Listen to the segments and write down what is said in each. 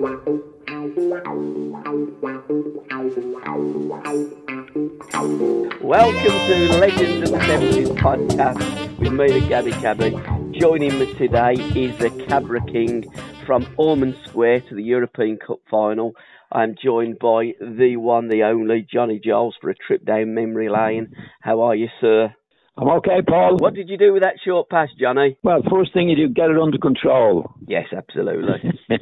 Welcome to Legends of the 70s podcast with me, the Gabbie Cabbie. Joining me today is the Cabra King from Ormond Square to the European Cup final. I'm joined by the one, the only, Johnny Giles for a trip down memory lane. How are you, sir? I'm okay, Paul. What did you do with that short pass, Johnny? Well, first thing you do, get it under control. Yes, absolutely.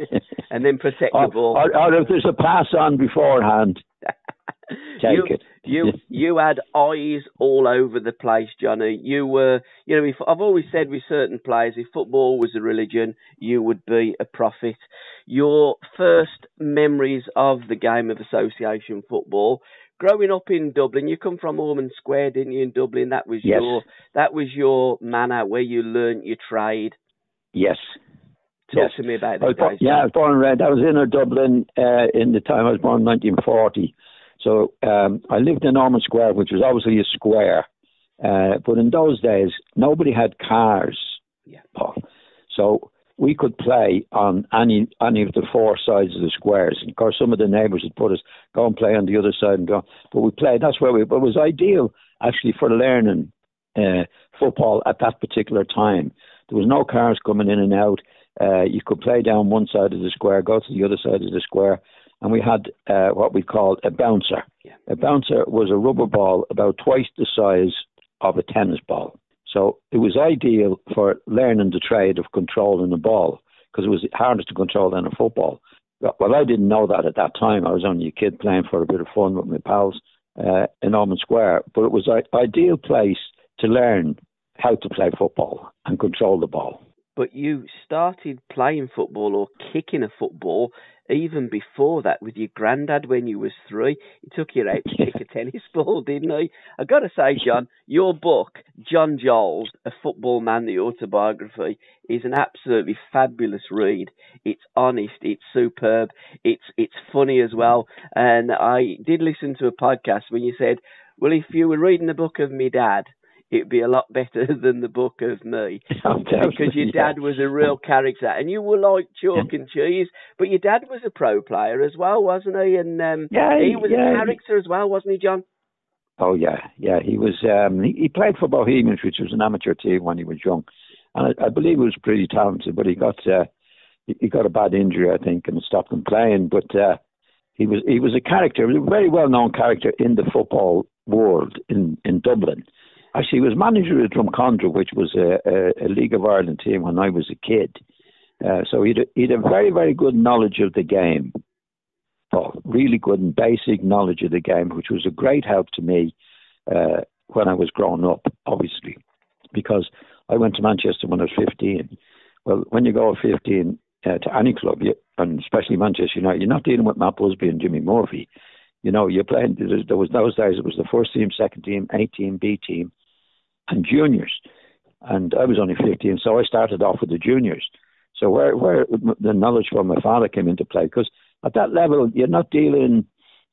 and then protect the or, ball. or, or if there's a pass on beforehand, take you, it. You you had eyes all over the place, Johnny. You were, you know, if, I've always said with certain players, if football was a religion, you would be a prophet. Your first memories of the game of association football, growing up in Dublin, you come from Ormond Square, didn't you? In Dublin, that was Yes. your that was your manor where you learnt your trade. Yes. Talk Yes. to me about that, guys. yeah, I was born and raised. I was in Dublin uh, in the time I was born 1940. So um, I lived in Ormond Square, which was obviously a square. Uh, but in those days, nobody had cars, Yeah. Paul. So we could play on any any of the four sides of the squares. And of course, some of the neighbours would put us go and play on the other side and go. But we played. That's where we. But it was ideal actually for learning uh, football at that particular time. There was no cars coming in and out. Uh, you could play down one side of the square, go to the other side of the square, and we had uh, what we called a bouncer. Yeah. A bouncer was a rubber ball about twice the size of a tennis ball. So it was ideal for learning the trade of controlling a ball because it was harder to control than a football. Well, I didn't know that at that time. I was only a kid playing for a bit of fun with my pals uh, in Ormond Square. But it was an ideal place to learn how to play football and control the ball. But you started playing football or kicking a football even before that with your granddad when you was three. He took you out to kick a tennis ball, didn't he? I've got to say, John, your book, John Giles, A Football Man, the autobiography, is an absolutely fabulous read. It's honest, it's superb, it's it's funny as well. And I did listen to a podcast when you said, well, if you were reading the book of me dad, it'd be a lot better than the book of me because your dad was a real character and you were like chalk and cheese. But your dad was a pro player as well, wasn't he? And um, Yeah, he was yeah. a character as well, wasn't he, John? Oh yeah, yeah. He was. Um, he, he played for Bohemians, which was an amateur team when he was young, and I, I believe he was pretty talented. But he got uh, he, he got a bad injury, I think, and stopped him playing. But uh, he was he was a character, a very well known character in the football world in in Dublin. Actually, he was manager of Drumcondra, which was a, a, a League of Ireland team when I was a kid. Uh, so he'd he'd a very very good knowledge of the game. Really good and basic knowledge of the game, which was a great help to me uh, when I was growing up, obviously, because I went to Manchester when I was 15. Well, when you go at 15 uh, to any club, you, and especially Manchester United, you're not dealing with Matt Busby and Jimmy Murphy. You know, you're playing. There was those days. It was the first team, second team, A team, B team, and juniors. And I was only 15, so I started off with the juniors. So where where the knowledge from my father came into play, because at that level you're not dealing,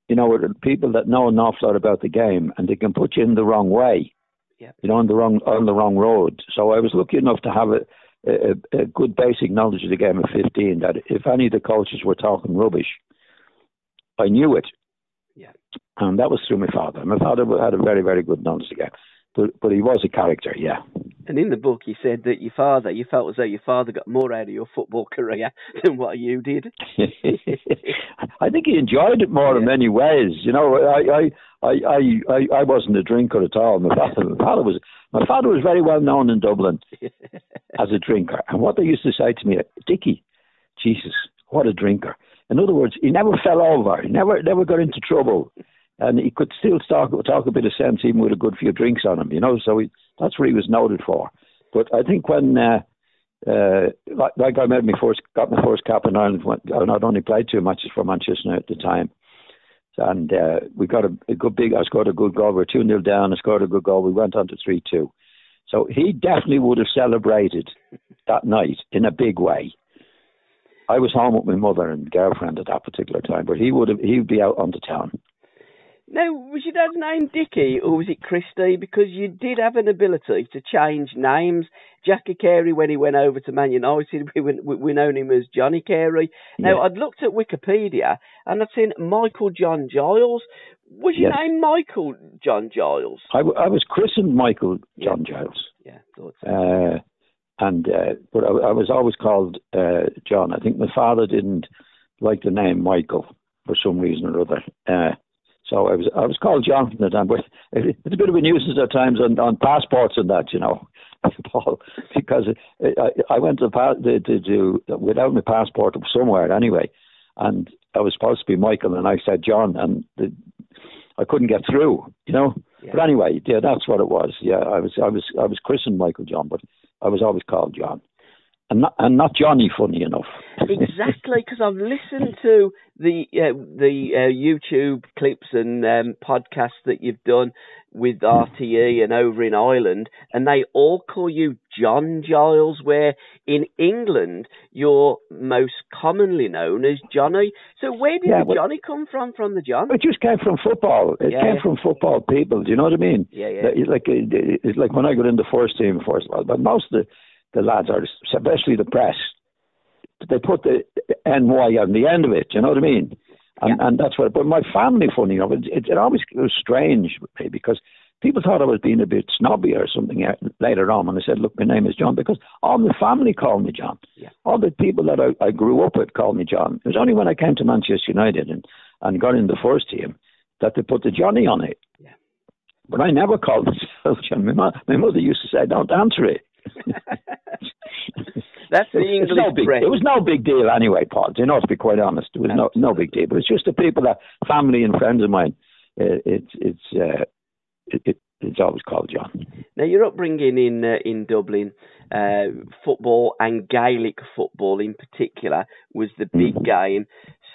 you know, with people that know an awful lot about the game, and they can put you in the wrong way. Yeah. You know, on the wrong on the wrong road. So I was lucky enough to have a, a, a good basic knowledge of the game at 15. That if any of the coaches were talking rubbish, I knew it. Yeah. And that was through my father. My father had a very, very good knowledge of the game. But, but he was a character, yeah. And in the book, you said that your father, you felt as though your father got more out of your football career than what you did. I think he enjoyed it more in many ways. You know, I I, I, I, I I wasn't a drinker at all. My father, my father was my father was very well known in Dublin as a drinker. And what they used to say to me, Dickie, Jesus, what a drinker. In other words, he never fell over. He never never got into trouble. And he could still talk talk a bit of sense even with a good few drinks on him, you know. So he, that's what he was noted for. But I think when uh, uh, like, like I made my first got my first cap in Ireland. I not only played two matches for Manchester at the time, and uh, we got a, a, good big. I scored a good goal. We were two 0 down. I scored a good goal. We went on to three two. So he definitely would have celebrated that night in a big way. I was home with my mother and girlfriend at that particular time, but he would have he would be out on the town. Now, was your dad's name Dickie or was it Christie? Because you did have an ability to change names. Jackie Carey, when he went over to Man United, we, we, we known him as Johnny Carey. Now, yeah. I'd looked at Wikipedia and I'd seen Michael John Giles. Was your yes. name Michael John Giles? I, I was christened Michael John yeah. Giles. Yeah, thought so. Uh, and uh, but I, I, was always called uh, John. I think my father didn't like the name Michael for some reason or other. So I was I was called John from the time, but it's a bit of a nuisance at times on, on passports and that, you know, Paul, because I, I went to, to, to, to without my passport somewhere anyway, and I was supposed to be Michael, and I said John, and the, I couldn't get through, you know. Yeah. But anyway, yeah, that's what it was. Yeah, I was I was I was christened Michael John, but I was always called John and not, and not Johnny. Funny enough. exactly, because I've listened to the uh, the uh, YouTube clips and um, podcasts that you've done with RTE and over in Ireland, and they all call you John Giles. Where in England you're most commonly known as Johnny. So where did yeah, the Johnny come from? From the John? It just came from football. It yeah, came yeah. from football people. Do you know what I mean? Yeah, yeah. Like it's like when I got in the first team first of all, but most of the the lads are, especially the press, they put the NY on the end of it. You know what I mean? And, yeah. and that's what. But my family, funny enough, it, it, it always was strange with me because people thought I was being a bit snobby or something uh, later on when I said, "Look, my name is John," because all my family called me John. Yeah. All the people that I, I grew up with called me John. It was only when I came to Manchester United and and got in the first team that they put the Johnny on it. Yeah. But I never called myself John. My, my mother used to say, "Don't answer it." That's the English no big, It was no big deal anyway, Paul. You know, to be quite honest, it was no no big deal. But it's just the people that family and friends of mine. Uh, it's it's uh, it, it, it's always called John. Now your upbringing in uh, in Dublin, uh, football and Gaelic football in particular was the big mm. game.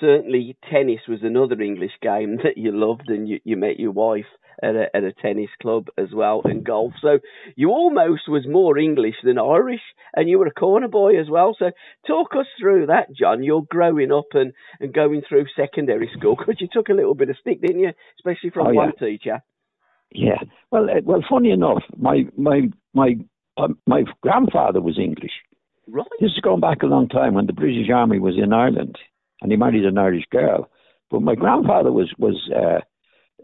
Certainly, tennis was another English game that you loved, and you, you met your wife at a, at a tennis club as well and golf. So you almost was more English than Irish, and you were a corner boy as well. So talk us through that, John. You're growing up and, and going through secondary school because you took a little bit of stick, didn't you? Especially from oh, yeah. one teacher. Yeah. Well, uh, well, funny enough, my my my um, my grandfather was English. Right. This is going back a long time when the British Army was in Ireland, and he married an Irish girl. But my grandfather was was uh,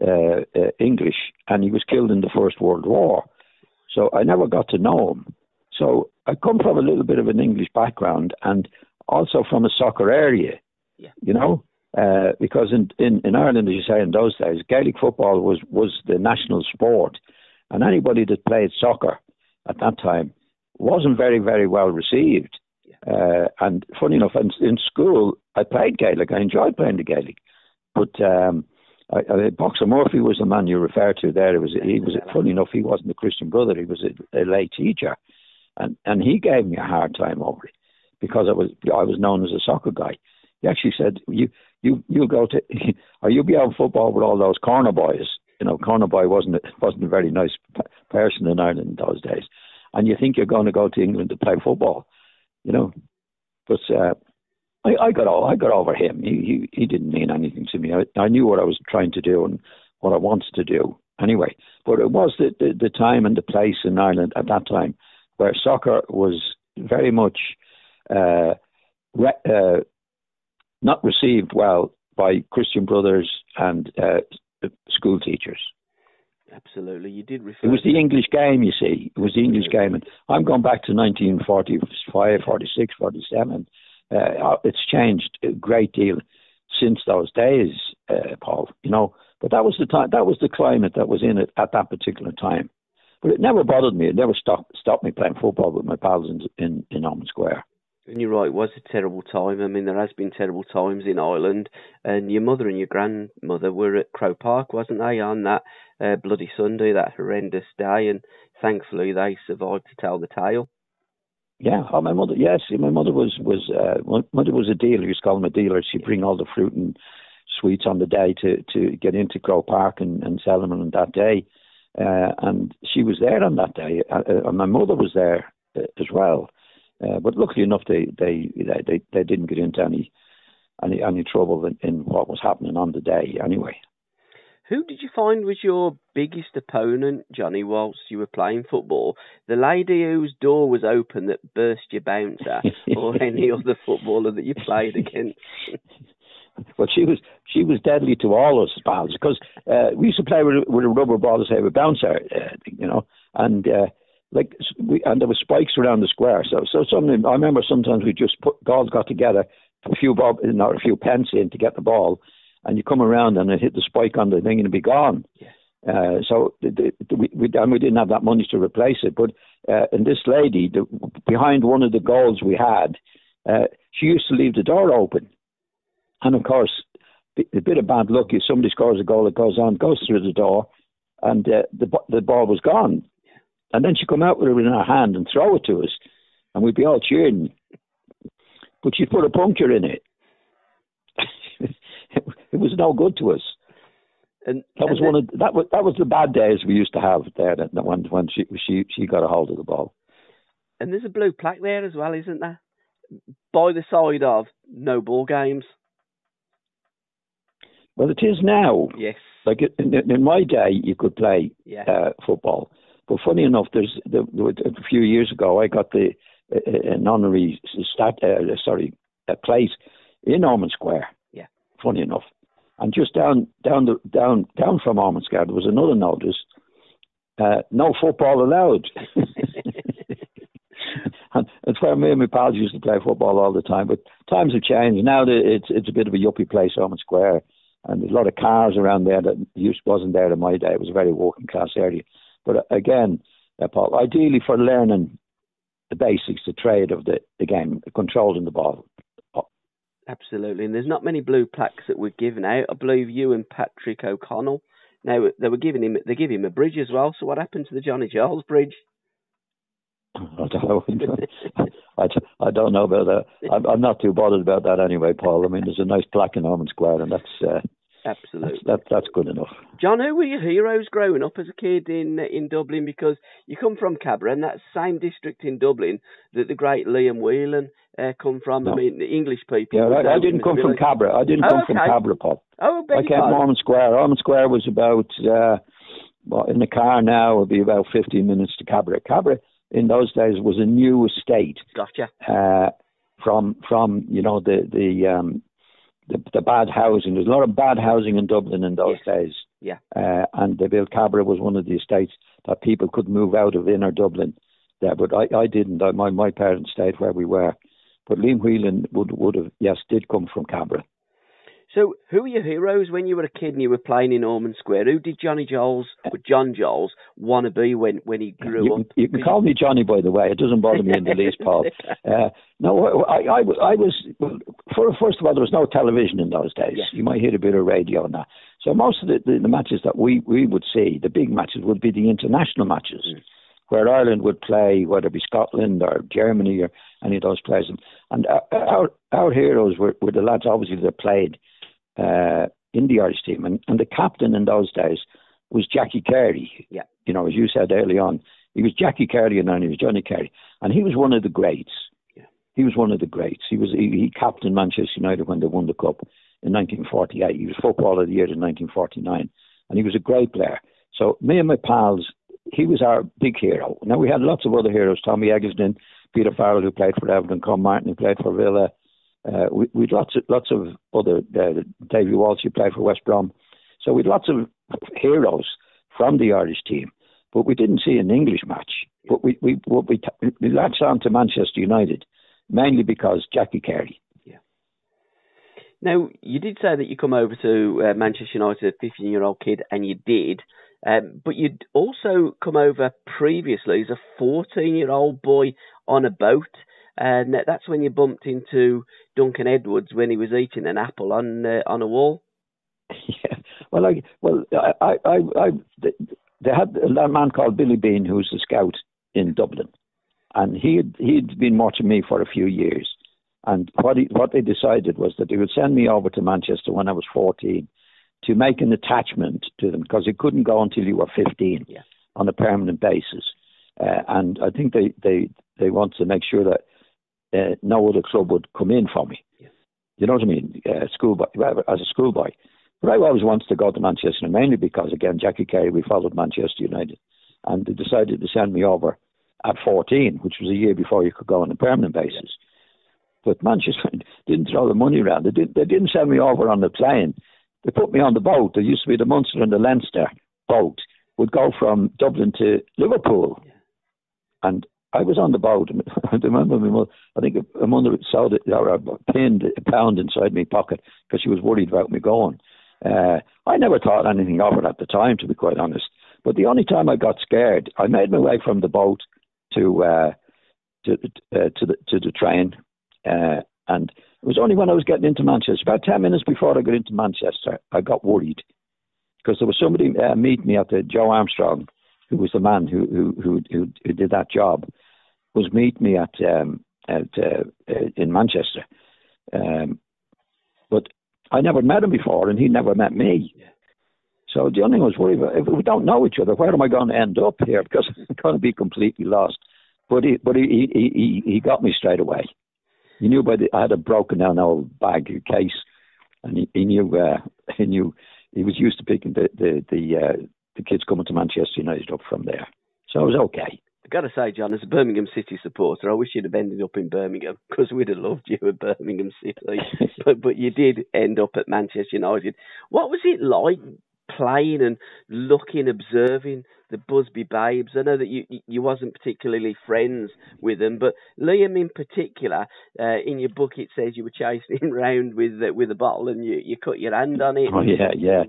uh, uh, English, and he was killed in the First World War. So I never got to know him. So I come from a little bit of an English background, and also from a soccer area. Yeah. You know, uh, because in, in in Ireland, as you say, in those days, Gaelic football was was the national sport, and anybody that played soccer at that time wasn't very very well received. Uh, and funny enough, in, in school, I played Gaelic. I enjoyed playing the Gaelic, but um, I, I, Boxer Murphy was the man you referred to there. It was he was funny enough. He wasn't a Christian brother. He was a, a lay teacher, and and he gave me a hard time over it because I was I was known as a soccer guy. He actually said you you you go to or you'll be out football with all those corner boys. You know, corner boy wasn't wasn't a very nice person in Ireland in those days, and you think you're going to go to England to play football, you know. But uh, I, I got all, I got over him. He, he he didn't mean anything to me. I, I knew what I was trying to do and what I wanted to do anyway. But it was the, the, the time and the place in Ireland at that time where soccer was very much uh, re, uh, not received well by Christian brothers and uh, school teachers. Absolutely, you did refer. It was the English game, you see. It was the English game, and I'm going back to 1945, 46, 47 uh, it's changed a great deal since those days, uh, Paul. You know, but that was the time. That was the climate that was in it at that particular time. But it never bothered me. It never stopped stopped me playing football with my pals in in, in Ormond Square. And you're right, it was a terrible time. I mean, there has been terrible times in Ireland. And your mother and your grandmother were at Croke Park, wasn't they, on that uh, bloody Sunday, that horrendous day? And thankfully, they survived to tell the tale. Yeah, oh, my mother. Yes, my mother was was uh, my mother was a dealer. You used call them a dealer. She'd bring all the fruit and sweets on the day to to get into Croke Park and, and sell them on that day. Uh, and she was there on that day, uh, uh and my mother was there uh, as well. Uh, but luckily enough, they, they they they didn't get into any any any trouble in, in what was happening on the day anyway. Who did you find was your biggest opponent, Johnny, whilst you were playing football? The lady whose door was open that burst your bouncer, or any other footballer that you played against? well, she was she was deadly to all us pals because uh, we used to play with, with a rubber ball to say a bouncer, uh, you know, and uh, like we and there were spikes around the square. So so something I remember sometimes we just put guards got together, a few bob, not a few pence in to get the ball, and you come around and it hit the spike on the thing and it'd be gone. Yeah. Uh, so the, the, we, we, and we didn't have that money to replace it. But uh, and this lady, the, behind one of the goals we had, uh, she used to leave the door open, and of course, a bit of bad luck is somebody scores a goal, it goes on, goes through the door, and uh, the the ball was gone, and then she'd come out with it in her hand and throw it to us, and we'd be all cheering, but she'd put a puncture in it. it was no good to us. And that was one of that was that was the bad days we used to have there. That when when she she she got a hold of the ball. And there's a blue plaque there as well, isn't there? By the side of no ball games. Well, it is now. Yes. Like in, in my day, you could play yeah. uh, football, but funny enough, there's the, a few years ago I got the uh, an honorary stat, uh, sorry, a place in Ormond Square. Funny enough, and just down down the down down from there was another notice: uh, no football allowed. and it's where me and my pals used to play football all the time. But times have changed. Now it's it's a bit of a yuppie place, Ormond Square, and there's a lot of cars around there that used wasn't there in my day. It was a very working class area. But uh, again, uh, Paul, ideally for learning the basics, the trade of the, the game, controlling the ball. Absolutely, and there's not many blue plaques that were given out. I believe you and Patrick O'Connell. Now they were giving him, they give him a bridge as well. So what happened to the Johnny Giles bridge? I don't know. I, I don't know about that. I'm, I'm not too bothered about that anyway, Paul. I mean, there's a nice plaque in Ormond Square, and that's uh, Absolutely. That's, that, that's good enough. John, who were your heroes growing up as a kid in in Dublin? Because you come from Cabra, and that same district in Dublin that the great Liam Whelan uh, come from. No. I mean, the English people. Yeah, I, I didn't come from Cabra. I didn't oh, come okay. from Cabra, Paul. Oh, I came from Ormond Square. Ormond Square was about, uh, well, in the car now, it would be about 15 minutes to Cabra. Cabra, in those days, was a new estate. Gotcha. Uh, from, from you know, the, the um, the, the bad housing. There's a lot of bad housing in Dublin in those days. Yeah. Uh, and the Bill Cabra was one of the estates that people could move out of inner Dublin. There, but I, I didn't. I, my my parents stayed where we were. But Liam Whelan would would have yes did come from Cabra. So, who were your heroes when you were a kid and you were playing in Ormond Square? Who did Johnny Giles, or John Giles, want to be when, when he grew you, up? You can call me Johnny, by the way. It doesn't bother me in the least, Paul. Uh, no, I, I, I was, for, first of all, there was no television in those days. Yes. You might hear a bit of radio and that. So most of the, the, the matches that we, we would see, the big matches, would be the international matches. Mm. Where Ireland would play, whether it be Scotland or Germany or any of those players, and, and our our heroes were, were the lads obviously that played uh, in the Irish team. And, and the captain in those days was Jackie Carey. Yeah. You know, as you said early on, he was Jackie Carey and then he was Johnny Carey. And he was one of the greats. Yeah. He was one of the greats. He was he, he captained Manchester United when they won the cup in 1948. He was footballer of the year in 1949, and he was a great player. So me and my pals, he was our big hero. Now we had lots of other heroes: Tommy Eglington, Peter Farrell, who played for Everton, Con Martin, who played for Villa, uh, we we lots of lots of other uh, Davy Walsh who played for West Brom, so we had lots of heroes from the Irish team, but we didn't see an English match. But we we what we we latched on to Manchester United mainly because Jackie Carey. Yeah. Now you did say that you come over to uh, Manchester United, a 15 year old kid, and you did. Um, but you'd also come over previously as a 14 year old boy on a boat and that's when you bumped into Duncan Edwards when he was eating an apple on uh, on a wall. Yeah, well, I well, I, I, I, they had a man called Billy Behan who was a scout in Dublin, and he had, he'd been watching me for a few years. And what he, what they decided was that they would send me over to Manchester when I was 14 to make an attachment to them because it couldn't go until you were 15 yeah. on a permanent basis. Uh, and I think they, they, they wanted to make sure that uh, no other club would come in for me. Yeah. You know what I mean? Uh, schoolboy, as a schoolboy. But I always wanted to go to Manchester, mainly because, again, Jackie Carey, we followed Manchester United. And they decided to send me over at 14, which was a year before you could go on a permanent basis. Yeah. But Manchester didn't throw the money around. They, did, they didn't send me over on the plane. They put me on the boat. There used to be the Munster and the Leinster boat would go from Dublin to Liverpool. Yeah. And I was on the boat. I remember my mother, I think a mother it, or pinned a pound inside my pocket because she was worried about me going. Uh, I never thought anything of it at the time, to be quite honest. But the only time I got scared, I made my way from the boat to uh, to uh, to the to the train, uh, and it was only when I was getting into Manchester, about ten minutes before I got into Manchester, I got worried because there was somebody uh, meet me at the Joe Armstrong, who was the man who who, who, who did that job, was meet me at um, at uh, uh, in Manchester, um, but I never met him before, and he never met me. Yeah. So the only thing I was worried about, if we don't know each other, where am I going to end up here? Because I'm going to be completely lost. But he, but he, he, he, he got me straight away. He knew by the, I had a broken down old bag case, and he, he knew, uh, he knew, he was used to picking the, the, the, uh, the kids coming to Manchester United up from there. So I was okay. I've got to say, John, as a Birmingham City supporter, I wish you'd have ended up in Birmingham because we'd have loved you at Birmingham City. but but you did end up at Manchester United. What was it like playing and looking, observing the Busby Babes. I know that you you wasn't particularly friends with them, but Liam in particular, uh, in your book it says you were chasing him round with uh, with a bottle and you, you cut your hand on it. Oh yeah, yeah,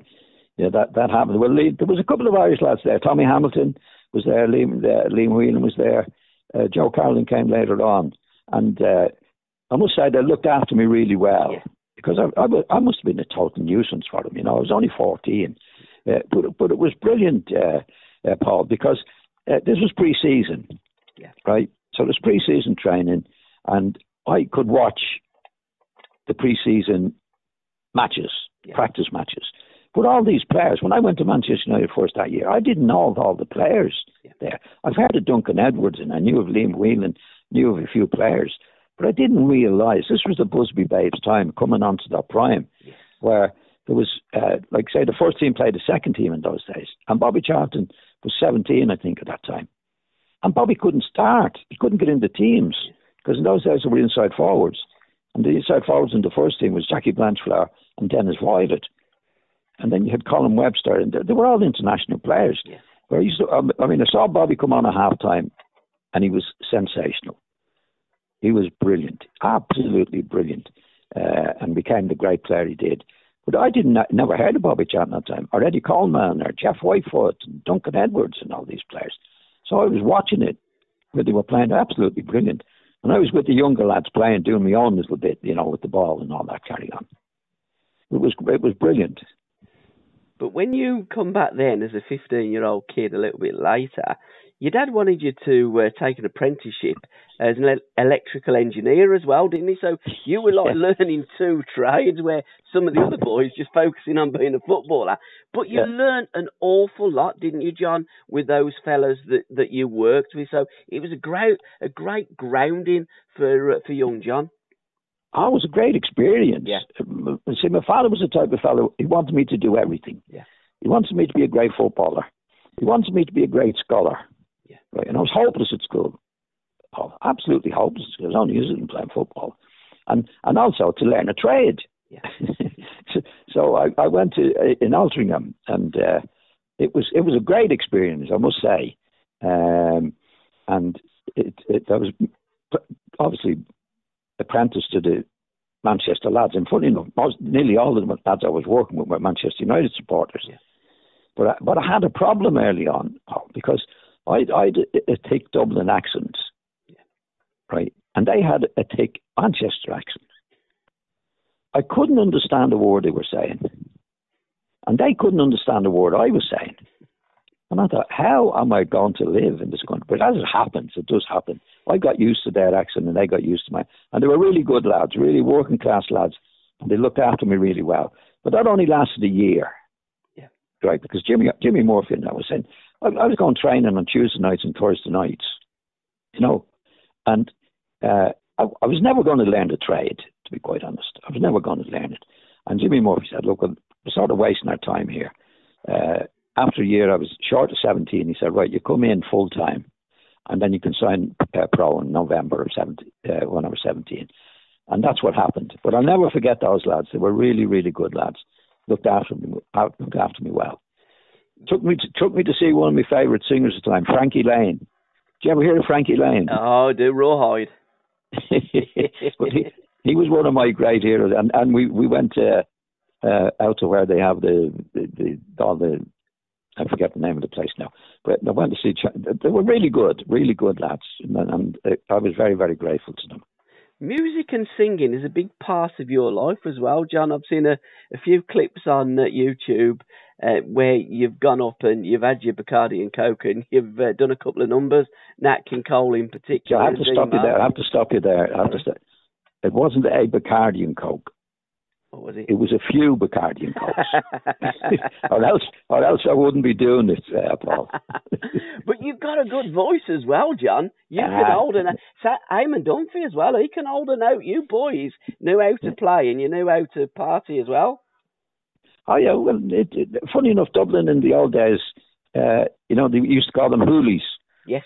yeah. That that happened. Well, there was a couple of Irish lads there. Tommy Hamilton was there. Liam uh, Liam Whelan was there. Uh, Joe Carolan came later on, and uh, I must say they looked after me really well. Yeah because I, I, I, must have been a total nuisance for them. You know, I was only 14, uh, but but it was brilliant, uh, uh, Paul, because uh, this was pre-season, yeah. right? So it was pre-season training, and I could watch the pre-season matches, yeah. practice matches. But all these players, when I went to Manchester United first that year, I didn't know of all the players there. I've heard of Duncan Edwards, and I knew of Liam Whelan, knew of a few players. But I didn't realise this was the Busby Babes' time coming onto their prime, where there was, uh, like say, the first team played the second team in those days, and Bobby Charlton was 17, I think, at that time. And Bobby couldn't start; he couldn't get into teams because in those days they were inside forwards, and the inside forwards in the first team was Jackie Blanchflower and Dennis Viollet, and then you had Colin Webster, and they, they were all international players. Yeah. Where I used to, um, I mean, I saw Bobby come on at halftime, and he was sensational. He was brilliant, absolutely brilliant, uh, and became the great player he did. But I didn't never heard of Bobby Charlton at that time, or Eddie Colman, or Jeff Whitefoot, and Duncan Edwards, and all these players. So I was watching it where they were playing absolutely brilliant. And I was with the younger lads playing, doing my own little bit, you know, with the ball and all that carry on. It was it was brilliant. But when you come back then as a 15 year old kid a little bit later, your dad wanted you to uh, take an apprenticeship as an electrical engineer as well, didn't he? So you were like learning two trades where some of the other boys just focusing on being a footballer. But you yeah. learned an awful lot, didn't you, John, with those fellas that, that you worked with? So it was a great a great grounding for uh, for young John. It was a great experience. Yeah. See, my father was the type of fellow, he wanted me to do everything. Yeah. He wanted me to be a great footballer. He wanted me to be a great scholar. Yeah. Right. And I was hopeless at school. Oh, absolutely hopeless. because I was only interested in playing football. And and also to learn a trade. Yeah. so, so I, I went to uh, in Altrincham and uh, it was it was a great experience, I must say. Um, and it, it I was obviously apprenticed to the Manchester lads. And funny enough, most, nearly all of the lads I was working with were Manchester United supporters. Yeah. But I, but I had a problem early on because I I had a thick Dublin accent, right, and they had a thick Manchester accent. I couldn't understand a word they were saying, and they couldn't understand a word I was saying. And I thought, how am I going to live in this country? But as it happens, it does happen. I got used to their accent and they got used to mine. And they were really good lads, really working class lads. And they looked after me really well. But that only lasted a year. Yeah. Right, because Jimmy Jimmy Murphy and I was saying, I, I was going training on Tuesday nights and Thursday nights, you know. And uh, I, I was never going to learn the trade, to be quite honest. I was never going to learn it. And Jimmy Murphy said, look, we're sort of wasting our time here. Uh, after a year, I was short of 17. He said, right, you come in full time, and then you can sign uh, pro in November of 17, uh, when I was 17. And that's what happened. But I'll never forget those lads. They were really, really good lads. Looked after me, looked after me well. Took me to, took me to see one of my favourite singers at the time, Frankie Laine. Did you ever hear of Frankie Laine? Oh, do Rawhide. but he, he was one of my great heroes, and and we we went uh, uh, out to where they have the the, the all the I forget the name of the place now, but I went to see. They were really good, really good lads, and, I was very very grateful to them. Music and singing is a big part of your life as well, John. I've seen a, a few clips on uh, YouTube uh, where you've gone up and you've had your Bacardi and Coke and you've uh, done a couple of numbers, Nat King Cole in particular. Yeah, I have to stop you there. I have to stop you there. I have to stop. It wasn't a Bacardi and Coke. What was it? It was a few Bacardi and Cokes. or else, or else I wouldn't be doing this, uh, Paul. but you've got a good voice as well, John. You uh, can hold an. Eamon Dunphy as well. He can hold a note. You boys knew how to play and you knew how to party as well. Oh yeah, well, it, it, funny enough, Dublin in the old days, uh, you know, they used to call them hoolies. Yes.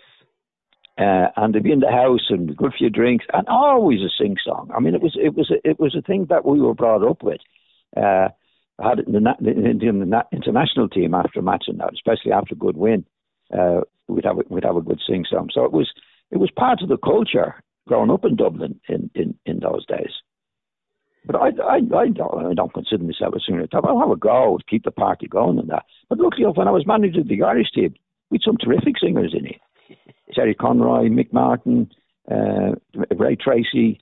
Uh, and they'd be in the house and good few drinks and always a sing song. I mean, it was it was a, it was a thing that we were brought up with. Uh, I had it in the, in the international team after a match and that, especially after a good win. Uh, we'd have a, we'd have a good sing song. So it was it was part of the culture growing up in Dublin in in, in those days. But I, I, I, don't, I don't consider myself a singer. I'll have a go, keep the party going and that. But luckily, when I was manager of the Irish team, we had some terrific singers in it. Terry Conroy, Mick Martin, uh, Ray Treacy.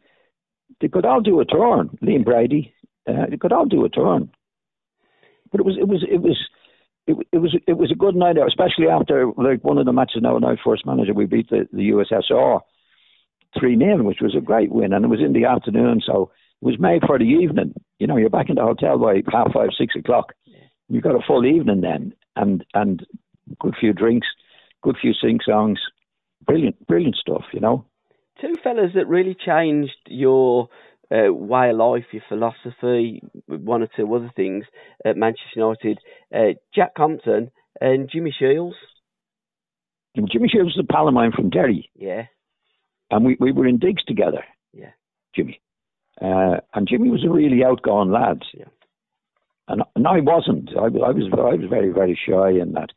They could all do a turn. Liam Brady. Uh, they could all do a turn. But it was, it was, it was, it, it was, it was a good night out, especially after like one of the matches now. Now, first manager, we beat the, the USSR three 0 which was a great win, and it was in the afternoon, so it was made for the evening. You know, you're back in the hotel by half five, six o'clock. You've got a full evening then, and and good few drinks, good few sing songs, brilliant, brilliant stuff. You know, two fellas that really changed your uh, way of life, your philosophy, one or two other things at Manchester United. Uh, Jack Crompton and Jimmy Shiels. Jimmy Shiels was a pal of mine from Derry. Yeah. And we, we were in digs together. Yeah. Jimmy. Uh, and Jimmy was a really outgoing lad. Yeah. And, and I wasn't. I, I was I was very very shy in that.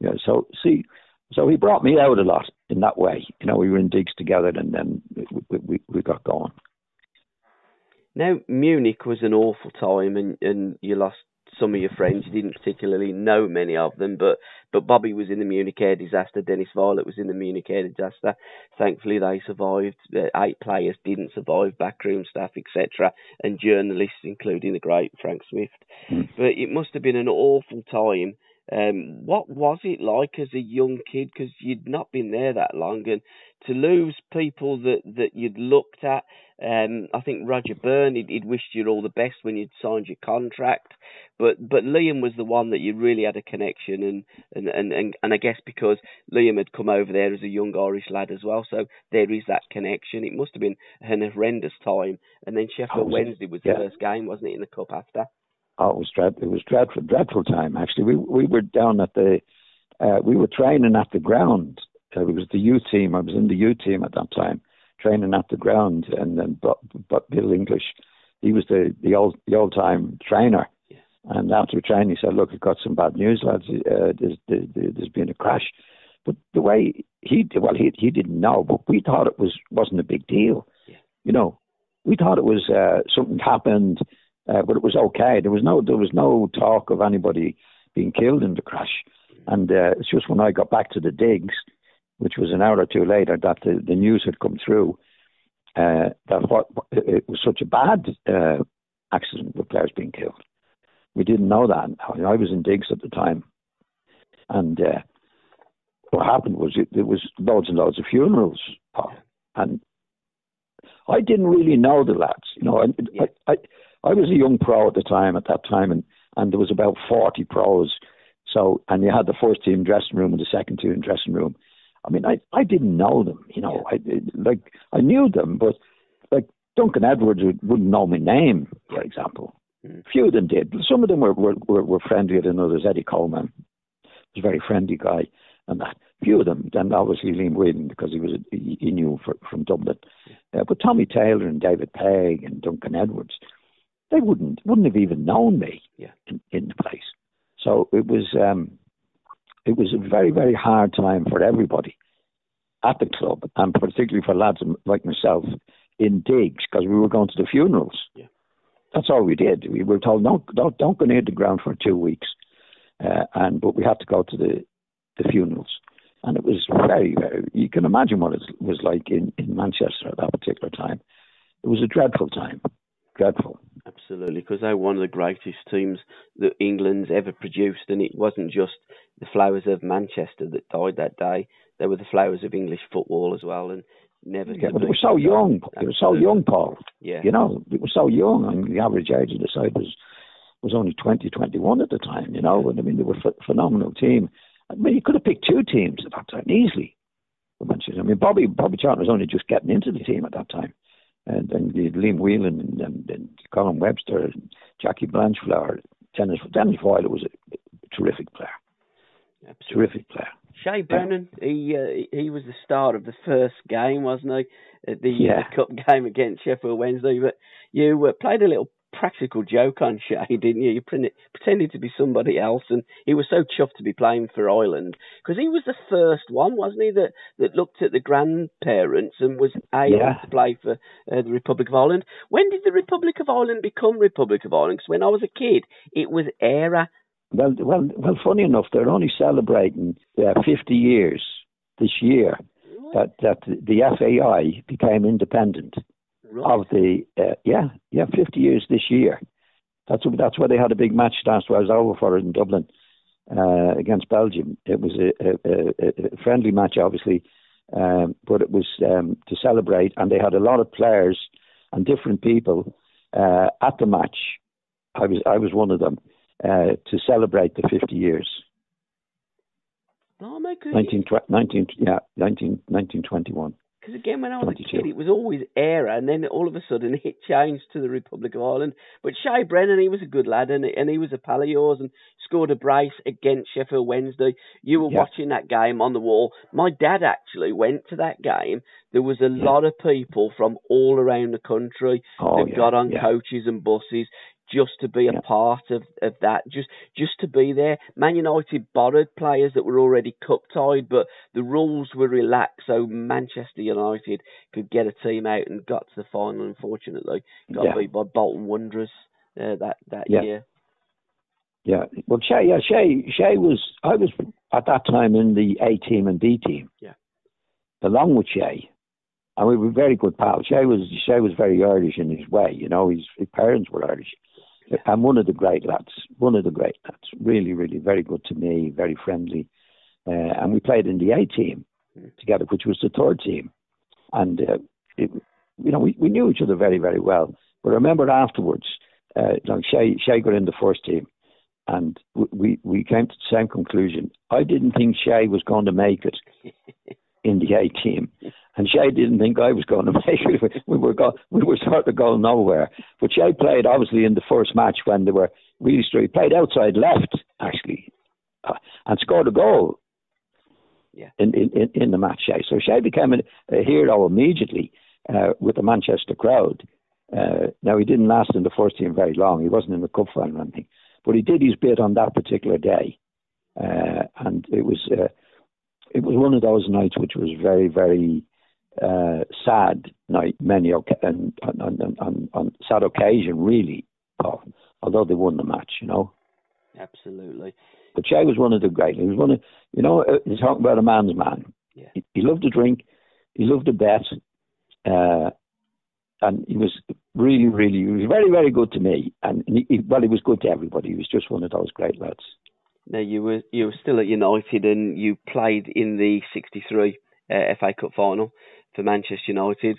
You know, so see, so he brought me out a lot in that way. You know, we were in digs together, and then we we, we got going. Now Munich was an awful time, and and you lost some of your friends. You didn't particularly know many of them, but but Bobby was in the Munich air disaster. Dennis Viollet was in the Munich air disaster. Thankfully, they survived. Eight players didn't survive, backroom staff, etc., and journalists, including the great Frank Swift. Mm. But it must have been an awful time. Um, what was it like as a young kid? Because you'd not been there that long, and to lose people that, that you'd looked at. Um, I think Roger Byrne, he'd, he'd, wished you all the best when you'd signed your contract, but but Liam was the one that you really had a connection, and and, and, and, and I guess because Liam had come over there as a young Irish lad as well, so there is that connection. It must have been an horrendous time, and then Sheffield was Wednesday was the yeah. first game, wasn't it, in the cup after? Oh, it was dreadful. It was dreadful, dreadful time. Actually, we we were down at the, uh, we were training at the ground uh, it was the youth team. I was in the youth team at that time, training at the ground, and then but, but Bill Inglis, he was the the old the old time trainer. Yeah. And after the training, he said, "Look, I've got some bad news, lads. Uh, there's, there's there's been a crash." But the way he well, he he didn't know, but we thought it was wasn't a big deal. Yeah. You know, we thought it was uh, something happened, uh, but it was okay. There was no there was no talk of anybody being killed in the crash. And uh, it's just when I got back to the digs, which was an hour or two later, that the, the news had come through uh, that what it was such a bad uh, accident with players being killed. We didn't know that. I was in digs at the time, and uh, what happened was it, there was loads and loads of funerals, and I didn't really know the lads. You know, I. I, I I was a young pro at the time. At that time, and and there was about forty pros. So and you had the first team dressing room and the second team dressing room. I mean, I I didn't know them. You know. I like I knew them, but like Duncan Edwards wouldn't know my name, for example. Mm. Few of them did. Some of them were, were, were, were friendlier than others. Eddie Colman was a very friendly guy, and that. Few of them, then obviously Liam Whelan because he was he, he knew for, from Dublin. Uh, but Tommy Taylor and David Pegg and Duncan Edwards, they wouldn't wouldn't have even known me yeah. in, in the place. So it was um, it was a very very hard time for everybody at the club, and particularly for lads like myself in digs because we were going to the funerals. Yeah. That's all we did. We were told don't don't, don't go near the ground for two weeks, uh, and but we had to go to the the funerals, and it was very very. You can imagine what it was like in in Manchester at that particular time. It was a dreadful time, dreadful. Absolutely, because they're one of the greatest teams that England's ever produced, and it wasn't just the flowers of Manchester that died that day. They were the flowers of English football as well, and never. Yeah, but they were so young. They were so young, Paul. Yeah. You know, they were so young. I mean, the average age of the side was was only 20, 21 at the time. You know, and I mean, they were a phenomenal team. I mean, you could have picked two teams at that time easily. Manchester. I mean, Bobby Bobby Charlton was only just getting into the team at that time, and then Liam Whelan and, and, and Colin Webster, and Jackie Blanchflower, Dennis Dennis Viollet was a terrific player. Absolutely. Terrific player. Shay Brennan, he uh, he was the star of the first game, wasn't he? The, yeah. uh, cup game against Sheffield Wednesday. But you uh, played a little practical joke on Shay, didn't you? You pretended to be somebody else, and he was so chuffed to be playing for Ireland because he was the first one, wasn't he, that that looked at the grandparents and was able yeah. to play for uh, the Republic of Ireland. When did the Republic of Ireland become Republic of Ireland? Because when I was a kid, it was Eire well, well, well. Funny enough, they're only celebrating uh, 50 years this year that that the FAI became independent right. of the uh, yeah yeah 50 years this year. That's that's why they had a big match last. I was over for it in Dublin uh, against Belgium. It was a, a, a friendly match, obviously, um, but it was um, to celebrate, and they had a lot of players and different people uh, at the match. I was I was one of them uh, to celebrate the 50 years. Oh my goodness. 19, 19, yeah, 19, 1921. Because again, when I was 22. a kid, it was always Eire, and then all of a sudden it changed to the Republic of Ireland. But Shay Brennan, he was a good lad, and, and he was a pal of yours, and scored a brace against Sheffield Wednesday. You were yeah. watching that game on the wall. My dad actually went to that game. There was a yeah. lot of people from all around the country oh, that yeah, got on coaches and buses just to be a part of, of that, just just to be there. Man United borrowed players that were already cup tied, but the rules were relaxed, so Manchester United could get a team out and got to the final. Unfortunately, got yeah. beat by Bolton Wanderers uh, that that yeah. year. Yeah, well, Shay, yeah, Shay, Shay was. I was at that time in the A team and B team. Yeah. Along with Shay, and we were very good pals. Shay was Shay was very Irish in his way. You know, his, his parents were Irish and one of the great lads, one of the great lads, really, really very good to me, very friendly. Uh, and we played in the A team together, which was the third team. And, uh, it, you know, we, we knew each other very, very well. But I remember afterwards, uh, like Shay, Shay got in the first team, and we, we came to the same conclusion. I didn't think Shay was going to make it in the A team. And Shay didn't think I was going to make it. We were go, we were sort of going nowhere. But Shay played obviously in the first match when they were really strong. He played outside left actually, uh, and scored a goal. Yeah. In, in in the match, Shay. So Shay became a, a hero immediately uh, with the Manchester crowd. Uh, now he didn't last in the first team very long. He wasn't in the cup final or anything, but he did his bit on that particular day, uh, and it was uh, it was one of those nights which was very very uh, sad night, many and on, on, on, sad occasion, really. Paul, although they won the match, you know. Absolutely. But Shay was one of the great. He was one of, you know, uh, he's talking about a man's man. Yeah. He, he loved to drink, he loved to bet, uh, and he was really, really, he was very, very good to me. And he, he, well, he was good to everybody. He was just one of those great lads. Now you were you were still at United and you played in the '63 uh, FA Cup final for Manchester United.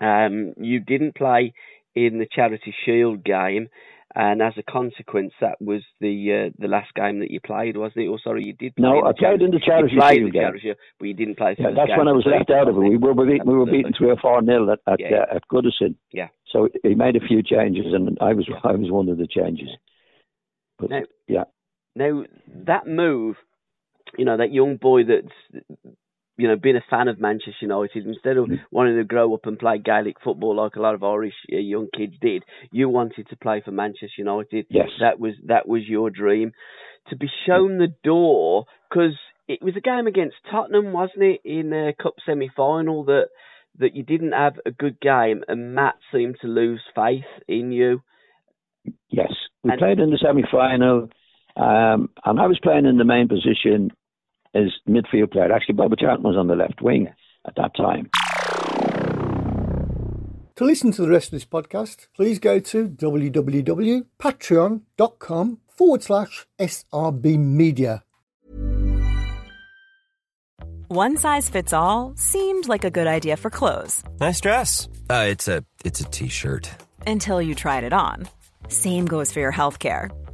Um, you didn't play in the Charity Shield game, and as a consequence, that was the uh, the last game that you played, wasn't it? Or sorry, you did. Play. No, I played in the Charity Shield the Charity but you didn't play. Yeah, that's when I was left out of it. We were beaten, we were beaten three or four nil at at, yeah. uh, at Goodison. Yeah. So he made a few changes, and I was I was one of the changes. But now, yeah. Now that move, you know, that young boy that's you know, been a fan of Manchester United, instead of mm. wanting to grow up and play Gaelic football like a lot of Irish uh, young kids did, you wanted to play for Manchester United. Yes, that was that was your dream. To be shown the door, because it was a game against Tottenham, wasn't it, in a cup semi-final that that you didn't have a good game, and Matt seemed to lose faith in you. Yes, we and, played in the semi-final, um, and I was playing in the main position as midfield player. Actually, Bobby Charlton was on the left wing at that time. To listen to the rest of this podcast, please go to www.patreon.com forward slash SRB Media. One size fits all seemed like a good idea for clothes. Nice dress. Uh, it's a it's a t-shirt. Until you tried it on. Same goes for your health care.